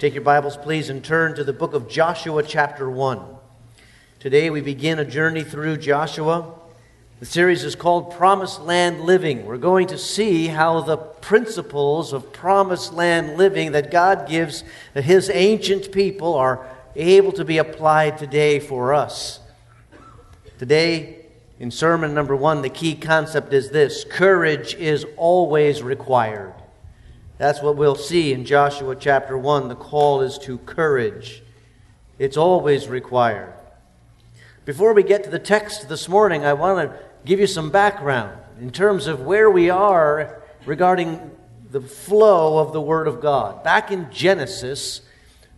Take your Bibles, please, and turn to the book of Joshua, chapter 1. Today we begin a journey through Joshua. The series is called Promised Land Living. We're going to see how the principles of promised land living that God gives his ancient people are able to be applied today for us. Today, in sermon number one, the key concept is this courage is always required. That's what we'll see in Joshua chapter 1. The call is to courage, it's always required. Before we get to the text this morning, I want to give you some background in terms of where we are regarding the flow of the Word of God. Back in Genesis,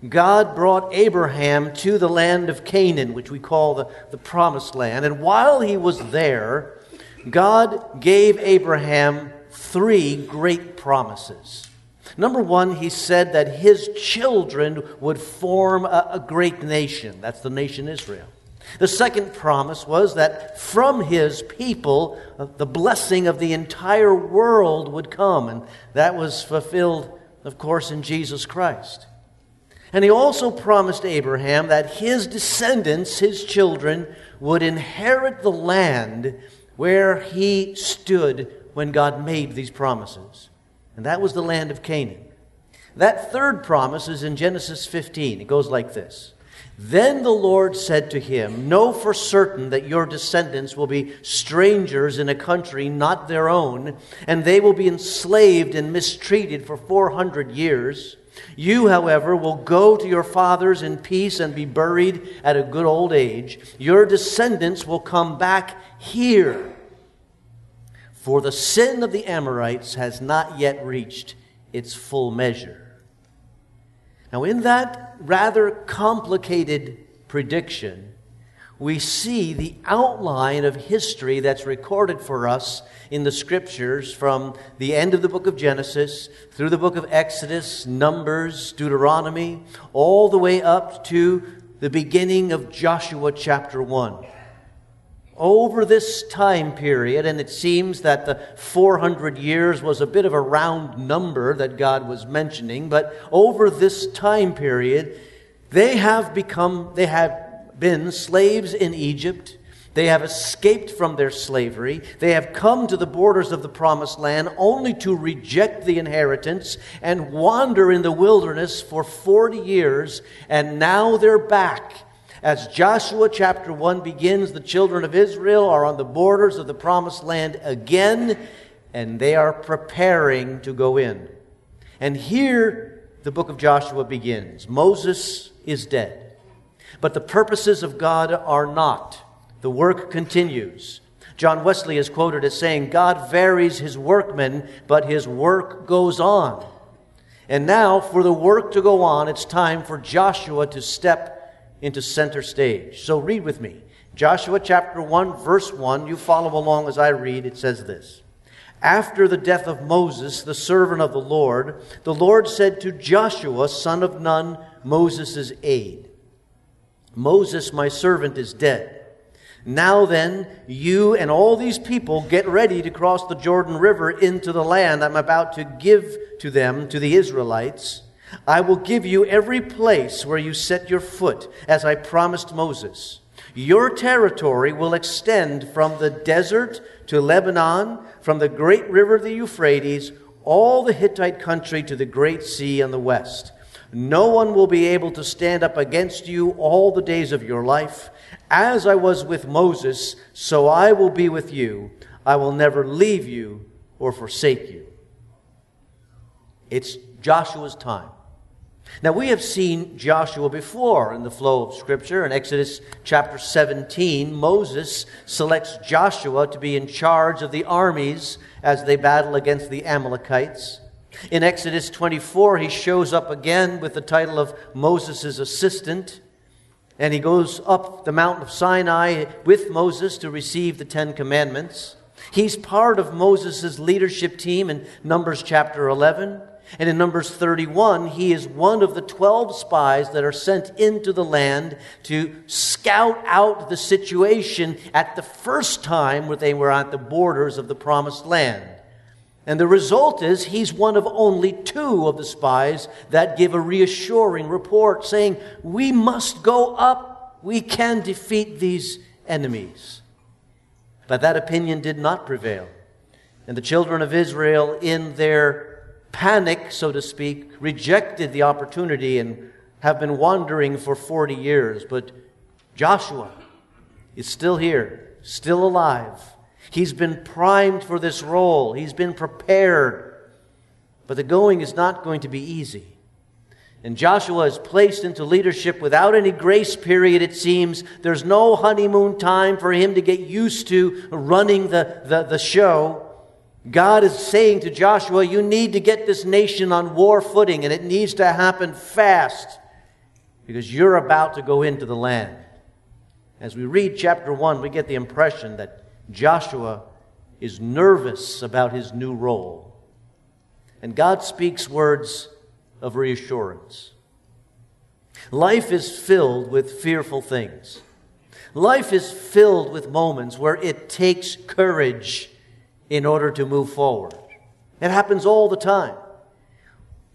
God brought Abraham to the land of Canaan, which we call the, the Promised Land. And while he was there, God gave Abraham three great promises. Number one, he said that his children would form a, a great nation. That's the nation Israel. The second promise was that from his people, uh, the blessing of the entire world would come. And that was fulfilled, of course, in Jesus Christ. And he also promised Abraham that his descendants, his children, would inherit the land where he stood when God made these promises. And that was the land of Canaan. That third promise is in Genesis 15. It goes like this Then the Lord said to him, Know for certain that your descendants will be strangers in a country not their own, and they will be enslaved and mistreated for 400 years. You, however, will go to your fathers in peace and be buried at a good old age. Your descendants will come back here for the sin of the Amorites has not yet reached its full measure. Now, in that rather complicated prediction, we see the outline of history that's recorded for us in the scriptures from the end of the book of Genesis through the book of Exodus, Numbers, Deuteronomy, all the way up to the beginning of Joshua chapter 1 over this time period, and it seems that the 400 years was a bit of a round number that God was mentioning, but over this time period, they have become, they have been slaves in Egypt. They have escaped from their slavery. They have come to the borders of the promised land only to reject the inheritance and wander in the wilderness for 40 years, and now they're back as Joshua chapter 1 begins, the children of Israel are on the borders of the promised land again, and they are preparing to go in. And here the book of Joshua begins. Moses is dead, but the purposes of God are not. The work continues. John Wesley is quoted as saying, God varies his workmen, but his work goes on. And now, for the work to go on, it's time for Joshua to step into center stage. So read with me. Joshua chapter 1, verse 1. You follow along as I read. It says this After the death of Moses, the servant of the Lord, the Lord said to Joshua, son of Nun, Moses' aide, Moses, my servant, is dead. Now then, you and all these people get ready to cross the Jordan River into the land I'm about to give to them, to the Israelites. I will give you every place where you set your foot, as I promised Moses. Your territory will extend from the desert to Lebanon, from the great river the Euphrates, all the Hittite country to the great sea on the west. No one will be able to stand up against you all the days of your life. As I was with Moses, so I will be with you. I will never leave you or forsake you. It's Joshua's time. Now, we have seen Joshua before in the flow of Scripture. In Exodus chapter 17, Moses selects Joshua to be in charge of the armies as they battle against the Amalekites. In Exodus 24, he shows up again with the title of Moses' assistant, and he goes up the mountain of Sinai with Moses to receive the Ten Commandments. He's part of Moses' leadership team in Numbers chapter 11. And in Numbers 31, he is one of the 12 spies that are sent into the land to scout out the situation at the first time where they were at the borders of the promised land. And the result is he's one of only two of the spies that give a reassuring report saying, We must go up. We can defeat these enemies. But that opinion did not prevail. And the children of Israel, in their panic, so to speak, rejected the opportunity and have been wandering for 40 years. But Joshua is still here, still alive. He's been primed for this role, he's been prepared. But the going is not going to be easy. And Joshua is placed into leadership without any grace period, it seems. There's no honeymoon time for him to get used to running the, the, the show. God is saying to Joshua, You need to get this nation on war footing, and it needs to happen fast because you're about to go into the land. As we read chapter 1, we get the impression that Joshua is nervous about his new role. And God speaks words of reassurance. Life is filled with fearful things. Life is filled with moments where it takes courage in order to move forward. It happens all the time.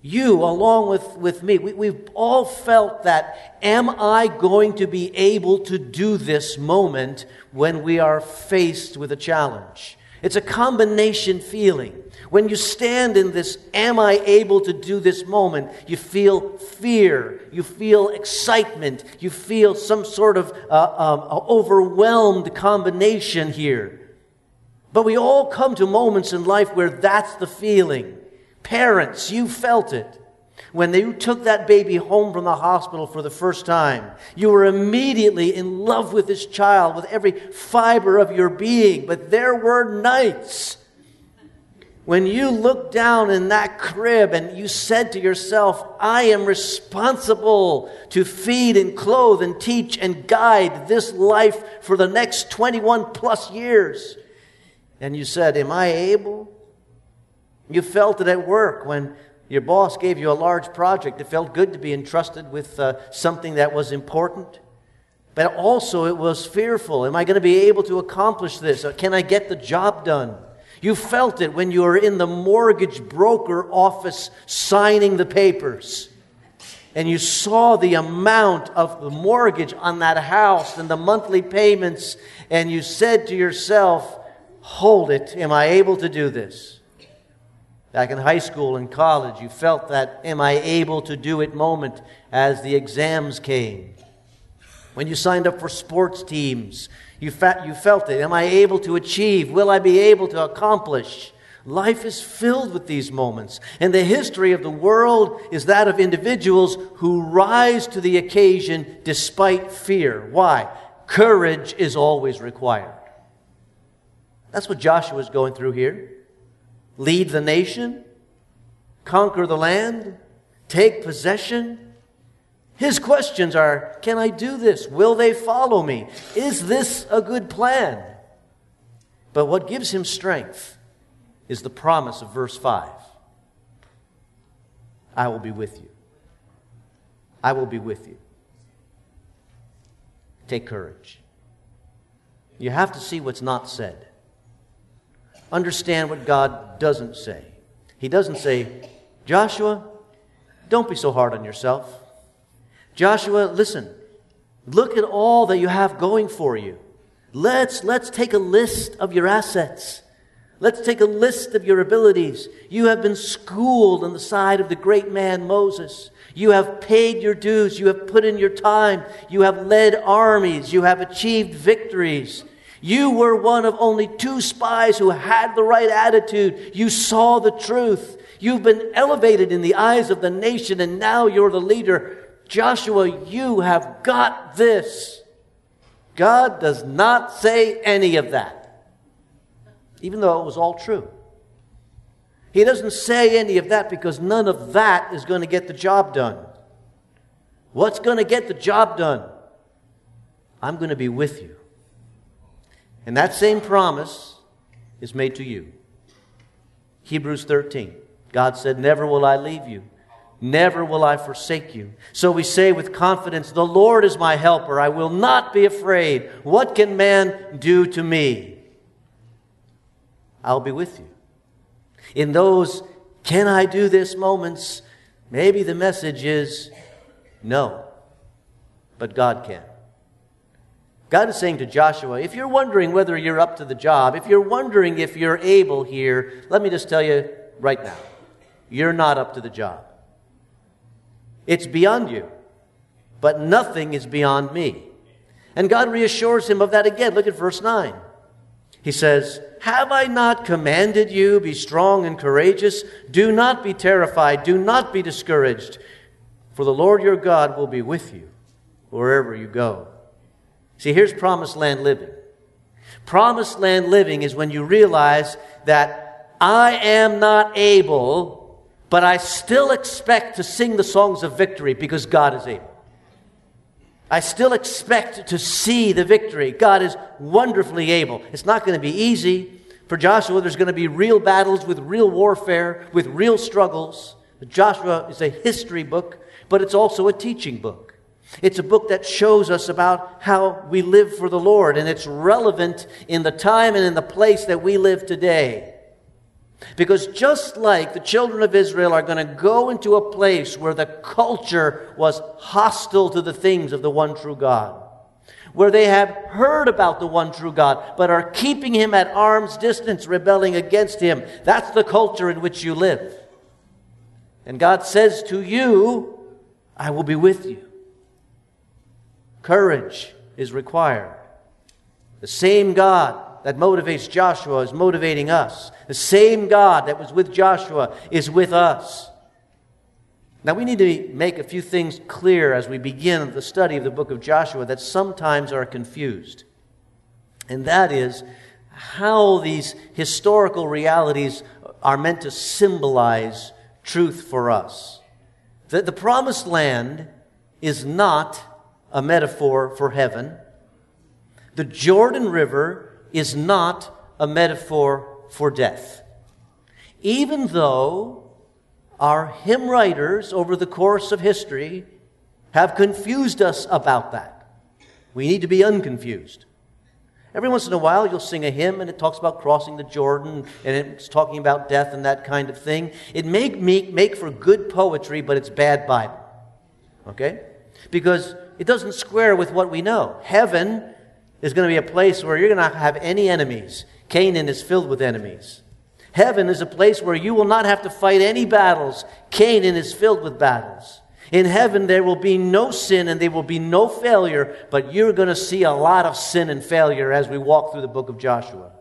You, along with, with me, we, we've all felt that, am I going to be able to do this moment when we are faced with a challenge? It's a combination feeling. When you stand in this, am I able to do this moment? You feel fear, you feel excitement, you feel some sort of uh, um, overwhelmed combination here. But we all come to moments in life where that's the feeling. Parents, you felt it. When you took that baby home from the hospital for the first time, you were immediately in love with this child with every fiber of your being. But there were nights when you looked down in that crib and you said to yourself, I am responsible to feed and clothe and teach and guide this life for the next 21 plus years and you said, Am I able? You felt it at work when your boss gave you a large project. It felt good to be entrusted with uh, something that was important. But also, it was fearful. Am I going to be able to accomplish this? Uh, can I get the job done? You felt it when you were in the mortgage broker office signing the papers. And you saw the amount of the mortgage on that house and the monthly payments. And you said to yourself, hold it. Am I able to do this? Back in high school and college, you felt that am I able to do it moment as the exams came. When you signed up for sports teams, you, you felt it. Am I able to achieve? Will I be able to accomplish? Life is filled with these moments. And the history of the world is that of individuals who rise to the occasion despite fear. Why? Courage is always required. That's what Joshua is going through here. Lead the nation, conquer the land, take possession. His questions are Can I do this? Will they follow me? Is this a good plan? But what gives him strength is the promise of verse 5 I will be with you. I will be with you. Take courage. You have to see what's not said understand what God doesn't say. He doesn't say, Joshua, don't be so hard on yourself. Joshua, listen, look at all that you have going for you. Let's, let's take a list of your assets. Let's take a list of your abilities. You have been schooled on the side of the great man Moses. You have paid your dues. You have put in your time. You have led armies. You have achieved victories. You were one of only two spies who had the right attitude. You saw the truth. You've been elevated in the eyes of the nation, and now you're the leader. Joshua, you have got this. God does not say any of that, even though it was all true. He doesn't say any of that because none of that is going to get the job done. What's going to get the job done? I'm going to be with you. And that same promise is made to you. Hebrews 13. God said, Never will I leave you. Never will I forsake you. So we say with confidence, The Lord is my helper. I will not be afraid. What can man do to me? I'll be with you. In those, can I do this moments, maybe the message is no, but God can. God is saying to Joshua, if you're wondering whether you're up to the job, if you're wondering if you're able here, let me just tell you right now you're not up to the job. It's beyond you, but nothing is beyond me. And God reassures him of that again. Look at verse 9. He says, Have I not commanded you, be strong and courageous? Do not be terrified, do not be discouraged, for the Lord your God will be with you wherever you go. See, here's promised land living. Promised land living is when you realize that I am not able, but I still expect to sing the songs of victory because God is able. I still expect to see the victory. God is wonderfully able. It's not going to be easy. For Joshua, there's going to be real battles with real warfare, with real struggles. Joshua is a history book, but it's also a teaching book. It's a book that shows us about how we live for the Lord, and it's relevant in the time and in the place that we live today. Because just like the children of Israel are going to go into a place where the culture was hostile to the things of the one true God, where they have heard about the one true God, but are keeping him at arm's distance, rebelling against him, that's the culture in which you live. And God says to you, I will be with you. Courage is required. The same God that motivates Joshua is motivating us. The same God that was with Joshua is with us. Now, we need to make a few things clear as we begin the study of the book of Joshua that sometimes are confused. And that is how these historical realities are meant to symbolize truth for us. That the promised land is not a metaphor for heaven. The Jordan River is not a metaphor for death. Even though our hymn writers over the course of history have confused us about that, we need to be unconfused. Every once in a while, you'll sing a hymn and it talks about crossing the Jordan and it's talking about death and that kind of thing. It may make, make for good poetry, but it's bad Bible. Okay? Because it doesn't square with what we know. Heaven is going to be a place where you're going to have any enemies. Canaan is filled with enemies. Heaven is a place where you will not have to fight any battles. Canaan is filled with battles. In heaven, there will be no sin and there will be no failure, but you're going to see a lot of sin and failure as we walk through the book of Joshua.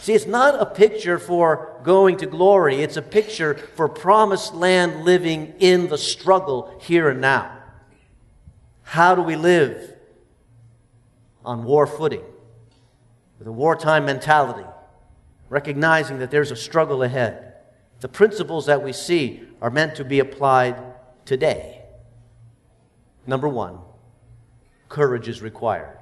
See, it's not a picture for going to glory, it's a picture for promised land living in the struggle here and now. How do we live on war footing with a wartime mentality, recognizing that there's a struggle ahead? The principles that we see are meant to be applied today. Number one, courage is required.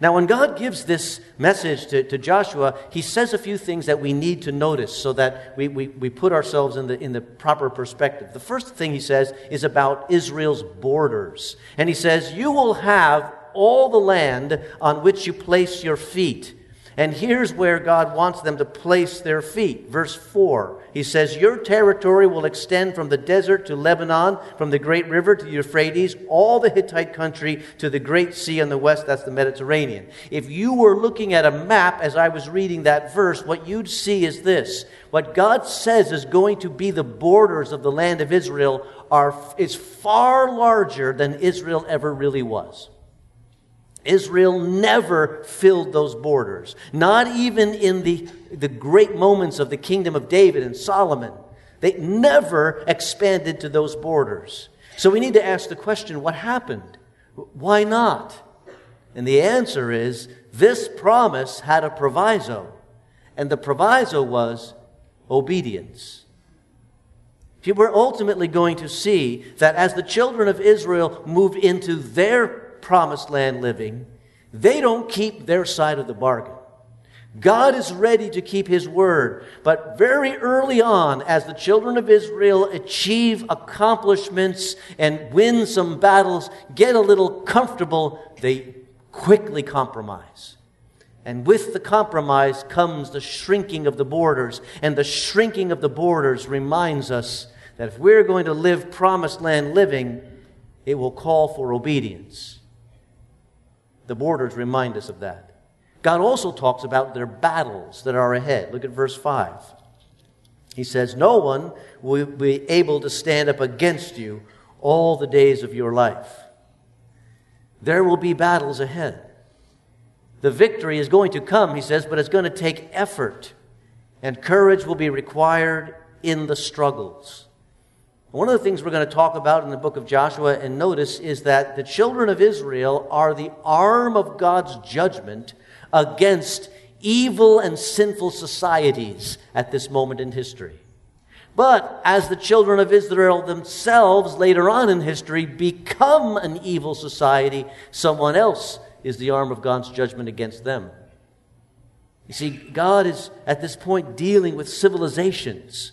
Now, when God gives this message to, to Joshua, he says a few things that we need to notice so that we, we, we put ourselves in the, in the proper perspective. The first thing he says is about Israel's borders. And he says, You will have all the land on which you place your feet. And here's where God wants them to place their feet. Verse 4, he says, Your territory will extend from the desert to Lebanon, from the great river to the Euphrates, all the Hittite country to the great sea on the west, that's the Mediterranean. If you were looking at a map as I was reading that verse, what you'd see is this. What God says is going to be the borders of the land of Israel are, is far larger than Israel ever really was. Israel never filled those borders, not even in the, the great moments of the kingdom of David and Solomon. They never expanded to those borders. So we need to ask the question what happened? Why not? And the answer is this promise had a proviso, and the proviso was obedience. We're ultimately going to see that as the children of Israel moved into their promised land living, they don't keep their side of the bargain. God is ready to keep his word. But very early on, as the children of Israel achieve accomplishments and win some battles, get a little comfortable, they quickly compromise. And with the compromise comes the shrinking of the borders. And the shrinking of the borders reminds us that if we're going to live promised land living, it will call for obedience. The borders remind us of that. God also talks about their battles that are ahead. Look at verse 5. He says, No one will be able to stand up against you all the days of your life. There will be battles ahead. The victory is going to come, he says, but it's going to take effort, and courage will be required in the struggles. One of the things we're going to talk about in the book of Joshua and notice is that the children of Israel are the arm of God's judgment against evil and sinful societies at this moment in history. But as the children of Israel themselves later on in history become an evil society, someone else is the arm of God's judgment against them. You see, God is at this point dealing with civilizations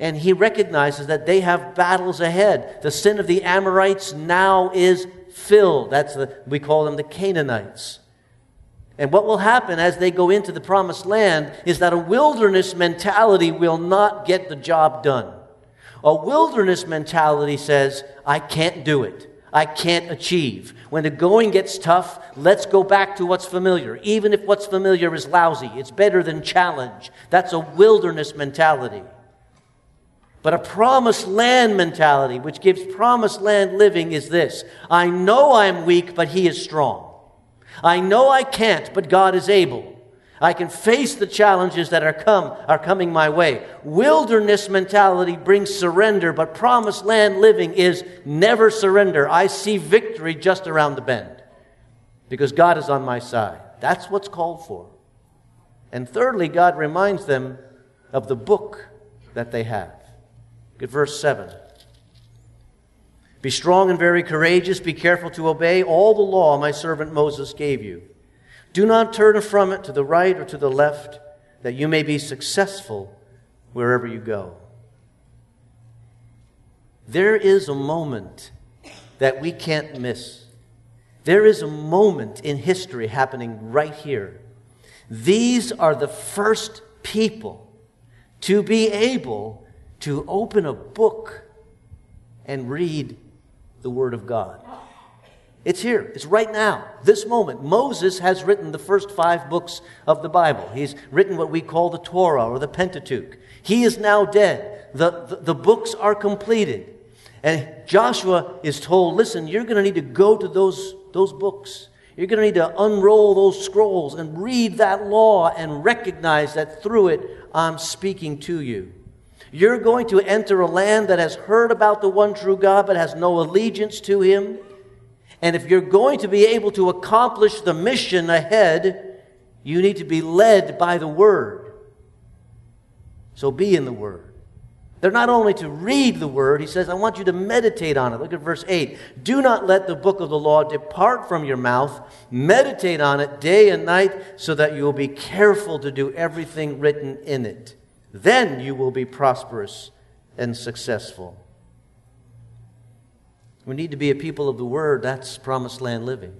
and he recognizes that they have battles ahead. The sin of the Amorites now is filled. That's the, we call them the Canaanites. And what will happen as they go into the promised land is that a wilderness mentality will not get the job done. A wilderness mentality says, I can't do it. I can't achieve. When the going gets tough, let's go back to what's familiar. Even if what's familiar is lousy, it's better than challenge. That's a wilderness mentality. But a promised land mentality, which gives promised land living, is this I know I'm weak, but He is strong. I know I can't, but God is able. I can face the challenges that are come are coming my way. Wilderness mentality brings surrender, but promised land living is never surrender. I see victory just around the bend because God is on my side. That's what's called for. And thirdly, God reminds them of the book that they have. Look at verse 7. Be strong and very courageous. Be careful to obey all the law my servant Moses gave you. Do not turn from it to the right or to the left, that you may be successful wherever you go. There is a moment that we can't miss. There is a moment in history happening right here. These are the first people to be able to open a book and read the Word of God. It's here. It's right now, this moment. Moses has written the first five books of the Bible. He's written what we call the Torah or the Pentateuch. He is now dead. The, the, the books are completed. And Joshua is told, listen, you're going to need to go to those, those books. You're going to need to unroll those scrolls and read that law and recognize that through it, I'm speaking to you. You're going to enter a land that has heard about the one true God but has no allegiance to him. And if you're going to be able to accomplish the mission ahead, you need to be led by the Word. So be in the Word. They're not only to read the Word, he says, I want you to meditate on it. Look at verse 8. Do not let the book of the law depart from your mouth. Meditate on it day and night so that you will be careful to do everything written in it. Then you will be prosperous and successful. We need to be a people of the Word. That's promised land living.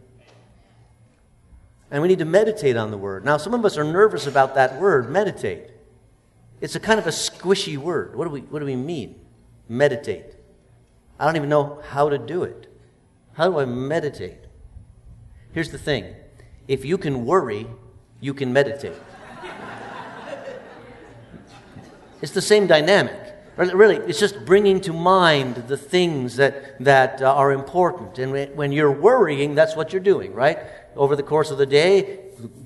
And we need to meditate on the word. Now, some of us are nervous about that word, meditate. It's a kind of a squishy word. What do we, what do we mean? Meditate. I don't even know how to do it. How do I meditate? Here's the thing if you can worry, you can meditate. It's the same dynamic. Really, it's just bringing to mind the things that, that uh, are important. And when you're worrying, that's what you're doing, right? Over the course of the day,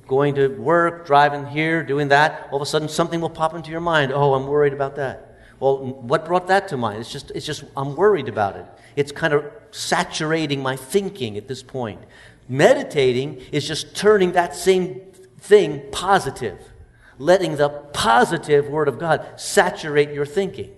going to work, driving here, doing that, all of a sudden something will pop into your mind. Oh, I'm worried about that. Well, what brought that to mind? It's just, it's just I'm worried about it. It's kind of saturating my thinking at this point. Meditating is just turning that same thing positive, letting the positive Word of God saturate your thinking.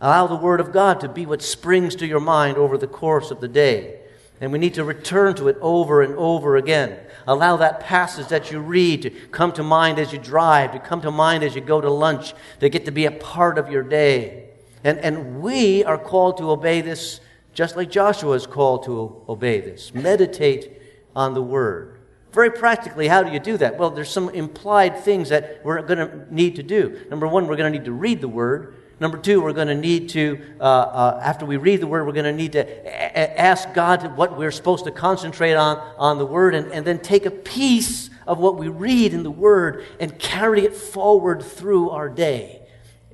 Allow the Word of God to be what springs to your mind over the course of the day. And we need to return to it over and over again. Allow that passage that you read to come to mind as you drive, to come to mind as you go to lunch, to get to be a part of your day. And, and we are called to obey this just like Joshua is called to obey this. Meditate on the Word. Very practically, how do you do that? Well, there's some implied things that we're going to need to do. Number one, we're going to need to read the Word. Number two, we're going to need to, uh, uh, after we read the Word, we're going to need to a- ask God what we're supposed to concentrate on on the Word and, and then take a piece of what we read in the Word and carry it forward through our day,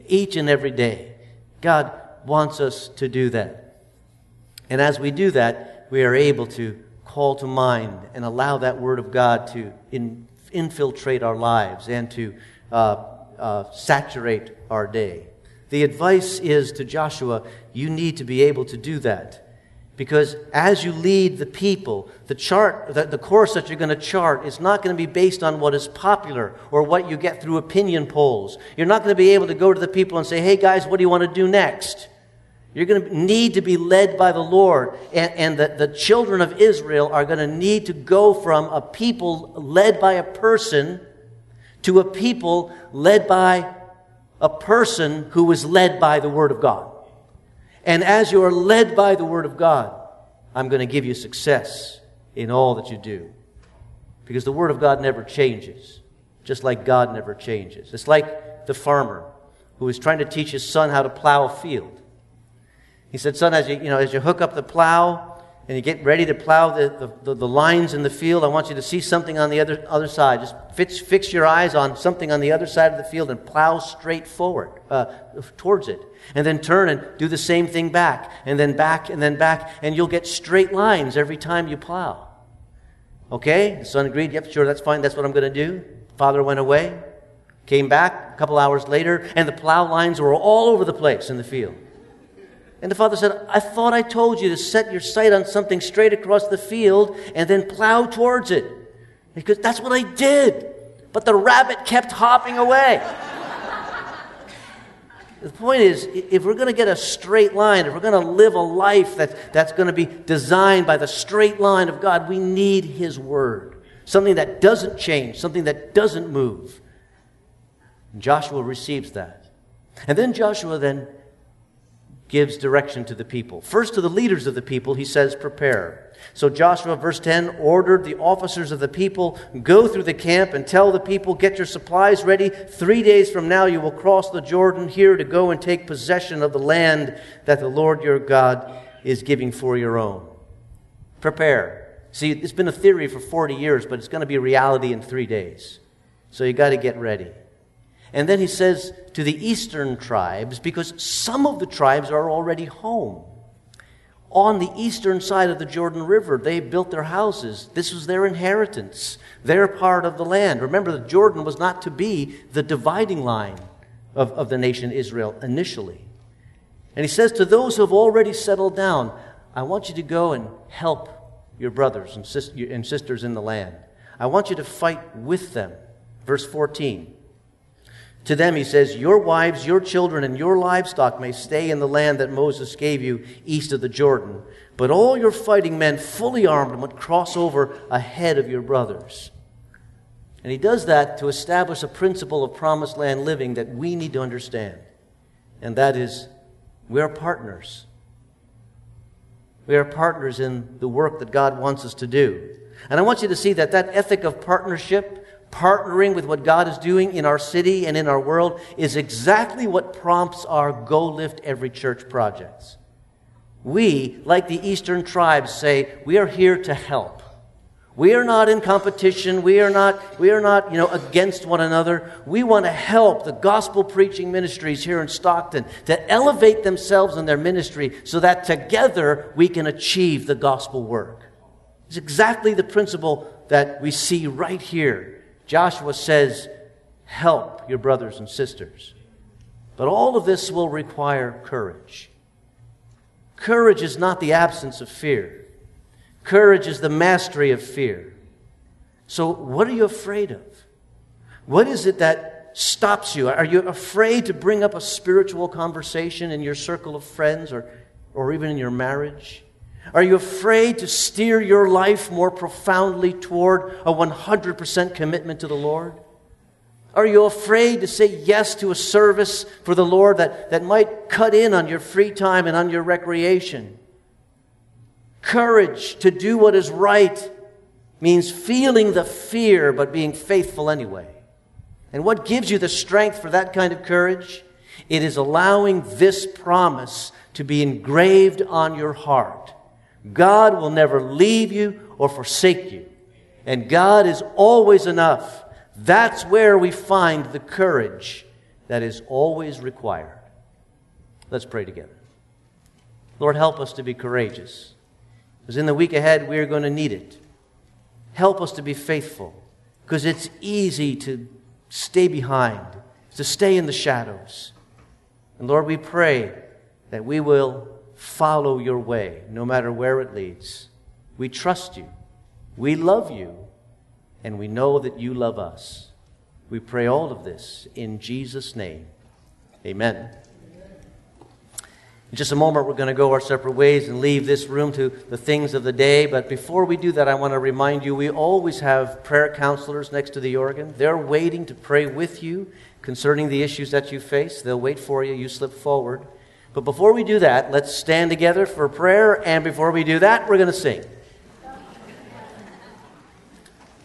each and every day. God wants us to do that. And as we do that, we are able to call to mind and allow that Word of God to in, infiltrate our lives and to uh, uh saturate our day. The advice is to Joshua, you need to be able to do that. Because as you lead the people, the chart, the, the course that you're going to chart is not going to be based on what is popular or what you get through opinion polls. You're not going to be able to go to the people and say, hey guys, what do you want to do next? You're going to need to be led by the Lord. And, and the, the children of Israel are going to need to go from a people led by a person to a people led by a person who was led by the Word of God. And as you are led by the Word of God, I'm going to give you success in all that you do. Because the Word of God never changes, just like God never changes. It's like the farmer who is trying to teach his son how to plow a field. He said, Son, as you, you, know, as you hook up the plow, and you get ready to plow the, the, the, lines in the field, I want you to see something on the other, other side. Just fix, fix your eyes on something on the other side of the field and plow straight forward, uh, towards it. And then turn and do the same thing back, and then back, and then back, and you'll get straight lines every time you plow. Okay? The son agreed, yep, sure, that's fine, that's what I'm going to do. Father went away, came back a couple hours later, and the plow lines were all over the place in the field. And the father said, I thought I told you to set your sight on something straight across the field and then plow towards it. Because that's what I did. But the rabbit kept hopping away. the point is, if we're going to get a straight line, if we're going to live a life that, that's going to be designed by the straight line of God, we need His Word. Something that doesn't change, something that doesn't move. And Joshua receives that. And then Joshua then gives direction to the people. First, to the leaders of the people, he says, Prepare. So Joshua, verse 10, ordered the officers of the people, Go through the camp and tell the people, Get your supplies ready. Three days from now, you will cross the Jordan here to go and take possession of the land that the Lord your God is giving for your own. Prepare. See, it's been a theory for 40 years, but it's going to be a reality in three days. So you got to get ready. And then he says to the eastern tribes, because some of the tribes are already home. On the eastern side of the Jordan River, they built their houses. This was their inheritance, their part of the land. Remember, the Jordan was not to be the dividing line of, of the nation Israel initially. And he says to those who have already settled down, I want you to go and help your brothers and, sis- and sisters in the land. I want you to fight with them. Verse 14. To them, he says, Your wives, your children, and your livestock may stay in the land that Moses gave you east of the Jordan. But all your fighting men, fully armed, must cross over ahead of your brothers. And he does that to establish a principle of promised land living that we need to understand. And that is, we're partners. We are partners in the work that God wants us to do. And I want you to see that that ethic of partnership, partnering with what God is doing in our city and in our world, is exactly what prompts our Go Lift Every Church projects. We, like the Eastern tribes, say, we are here to help. We are not in competition. We are not, we are not you know, against one another. We want to help the gospel preaching ministries here in Stockton to elevate themselves in their ministry so that together we can achieve the gospel work. It's exactly the principle that we see right here. Joshua says, Help your brothers and sisters. But all of this will require courage. Courage is not the absence of fear. Courage is the mastery of fear. So, what are you afraid of? What is it that stops you? Are you afraid to bring up a spiritual conversation in your circle of friends or, or even in your marriage? Are you afraid to steer your life more profoundly toward a 100% commitment to the Lord? Are you afraid to say yes to a service for the Lord that, that might cut in on your free time and on your recreation? Courage to do what is right means feeling the fear but being faithful anyway. And what gives you the strength for that kind of courage? It is allowing this promise to be engraved on your heart. God will never leave you or forsake you. And God is always enough. That's where we find the courage that is always required. Let's pray together. Lord, help us to be courageous. Because in the week ahead, we are going to need it. Help us to be faithful, because it's easy to stay behind, to stay in the shadows. And Lord, we pray that we will follow your way, no matter where it leads. We trust you, we love you, and we know that you love us. We pray all of this in Jesus' name. Amen. In just a moment, we're going to go our separate ways and leave this room to the things of the day. But before we do that, I want to remind you we always have prayer counselors next to the organ. They're waiting to pray with you concerning the issues that you face. They'll wait for you. You slip forward. But before we do that, let's stand together for prayer. And before we do that, we're going to sing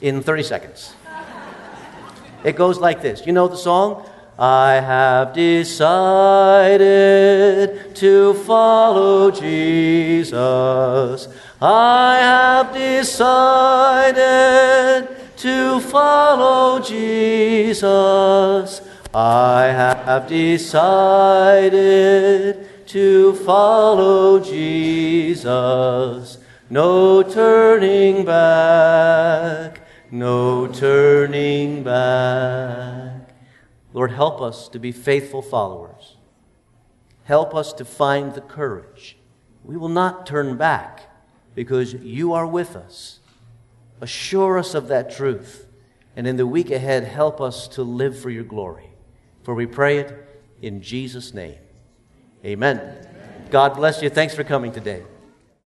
in 30 seconds. It goes like this. You know the song? I have decided to follow Jesus. I have decided to follow Jesus. I have decided to follow Jesus. No turning back, no turning back. Lord, help us to be faithful followers. Help us to find the courage. We will not turn back because you are with us. Assure us of that truth. And in the week ahead, help us to live for your glory. For we pray it in Jesus' name. Amen. Amen. God bless you. Thanks for coming today.